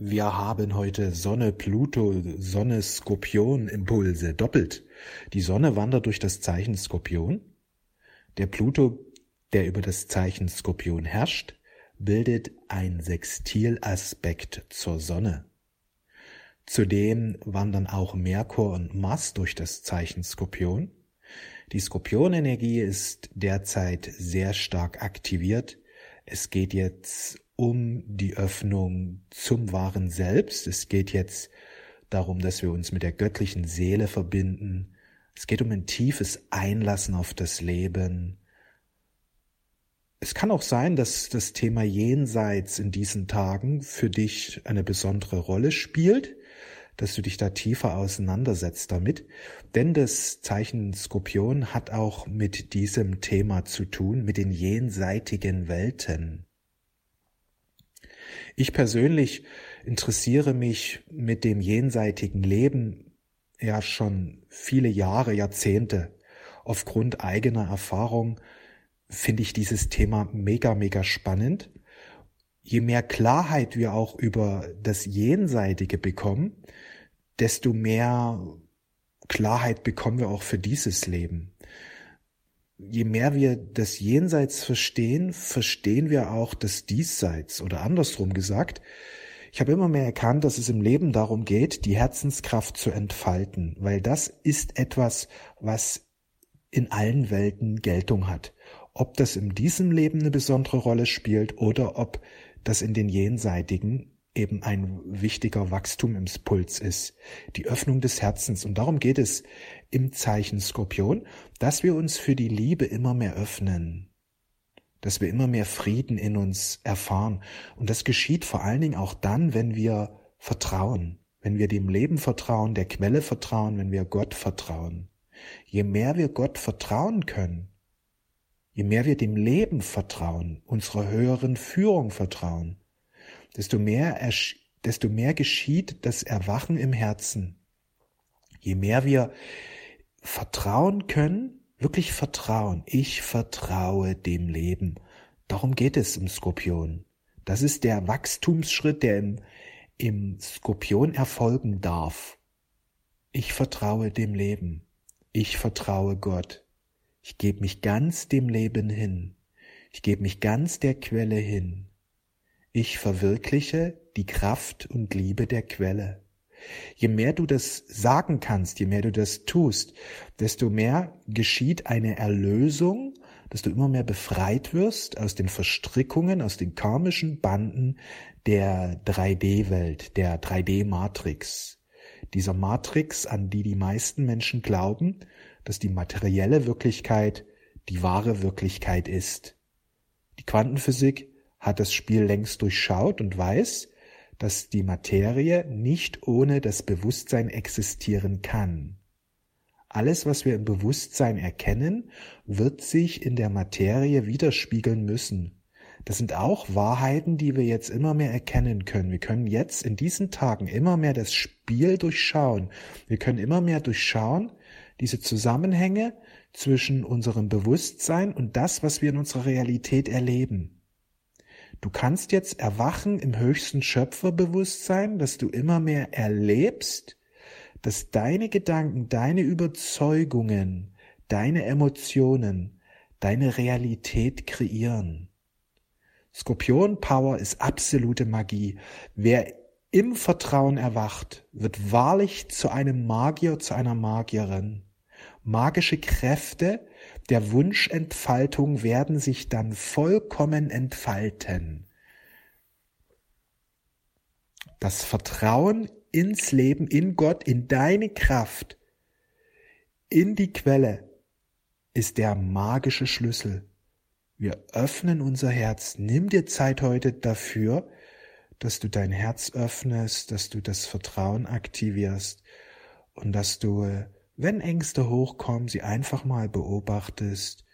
Wir haben heute Sonne, Pluto, Sonne, Skorpion Impulse doppelt. Die Sonne wandert durch das Zeichen Skorpion. Der Pluto, der über das Zeichen Skorpion herrscht, bildet ein Sextilaspekt zur Sonne. Zudem wandern auch Merkur und Mars durch das Zeichen Skorpion. Die Skorpionenergie ist derzeit sehr stark aktiviert. Es geht jetzt um die Öffnung zum wahren Selbst. Es geht jetzt darum, dass wir uns mit der göttlichen Seele verbinden. Es geht um ein tiefes Einlassen auf das Leben. Es kann auch sein, dass das Thema Jenseits in diesen Tagen für dich eine besondere Rolle spielt, dass du dich da tiefer auseinandersetzt damit, denn das Zeichen Skorpion hat auch mit diesem Thema zu tun, mit den jenseitigen Welten. Ich persönlich interessiere mich mit dem jenseitigen Leben ja schon viele Jahre, Jahrzehnte. Aufgrund eigener Erfahrung finde ich dieses Thema mega, mega spannend. Je mehr Klarheit wir auch über das Jenseitige bekommen, desto mehr Klarheit bekommen wir auch für dieses Leben je mehr wir das Jenseits verstehen, verstehen wir auch das Diesseits oder andersrum gesagt. Ich habe immer mehr erkannt, dass es im Leben darum geht, die Herzenskraft zu entfalten, weil das ist etwas, was in allen Welten Geltung hat. Ob das in diesem Leben eine besondere Rolle spielt oder ob das in den jenseitigen eben ein wichtiger Wachstumimpuls ist, die Öffnung des Herzens. Und darum geht es im Zeichen Skorpion, dass wir uns für die Liebe immer mehr öffnen, dass wir immer mehr Frieden in uns erfahren. Und das geschieht vor allen Dingen auch dann, wenn wir vertrauen, wenn wir dem Leben vertrauen, der Quelle vertrauen, wenn wir Gott vertrauen. Je mehr wir Gott vertrauen können, je mehr wir dem Leben vertrauen, unserer höheren Führung vertrauen, desto mehr, desto mehr geschieht das Erwachen im Herzen. Je mehr wir vertrauen können, wirklich vertrauen. Ich vertraue dem Leben. Darum geht es im Skorpion. Das ist der Wachstumsschritt, der im, im Skorpion erfolgen darf. Ich vertraue dem Leben. Ich vertraue Gott. Ich gebe mich ganz dem Leben hin. Ich gebe mich ganz der Quelle hin. Ich verwirkliche die Kraft und Liebe der Quelle. Je mehr du das sagen kannst, je mehr du das tust, desto mehr geschieht eine Erlösung, dass du immer mehr befreit wirst aus den Verstrickungen, aus den karmischen Banden der 3D-Welt, der 3D-Matrix. Dieser Matrix, an die die meisten Menschen glauben, dass die materielle Wirklichkeit die wahre Wirklichkeit ist. Die Quantenphysik hat das Spiel längst durchschaut und weiß, dass die Materie nicht ohne das Bewusstsein existieren kann. Alles, was wir im Bewusstsein erkennen, wird sich in der Materie widerspiegeln müssen. Das sind auch Wahrheiten, die wir jetzt immer mehr erkennen können. Wir können jetzt in diesen Tagen immer mehr das Spiel durchschauen. Wir können immer mehr durchschauen, diese Zusammenhänge zwischen unserem Bewusstsein und das, was wir in unserer Realität erleben. Du kannst jetzt erwachen im höchsten Schöpferbewusstsein, dass du immer mehr erlebst, dass deine Gedanken, deine Überzeugungen, deine Emotionen, deine Realität kreieren. Skorpion Power ist absolute Magie. Wer im Vertrauen erwacht, wird wahrlich zu einem Magier, zu einer Magierin. Magische Kräfte der Wunschentfaltung werden sich dann vollkommen entfalten. Das Vertrauen ins Leben, in Gott, in deine Kraft, in die Quelle ist der magische Schlüssel. Wir öffnen unser Herz. Nimm dir Zeit heute dafür, dass du dein Herz öffnest, dass du das Vertrauen aktivierst und dass du äh, wenn Ängste hochkommen, sie einfach mal beobachtest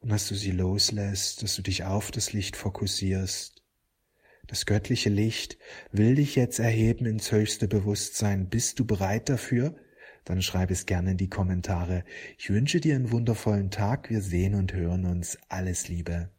und dass du sie loslässt, dass du dich auf das Licht fokussierst. Das göttliche Licht will dich jetzt erheben ins höchste Bewusstsein. Bist du bereit dafür? Dann schreib es gerne in die Kommentare. Ich wünsche dir einen wundervollen Tag. Wir sehen und hören uns. Alles Liebe.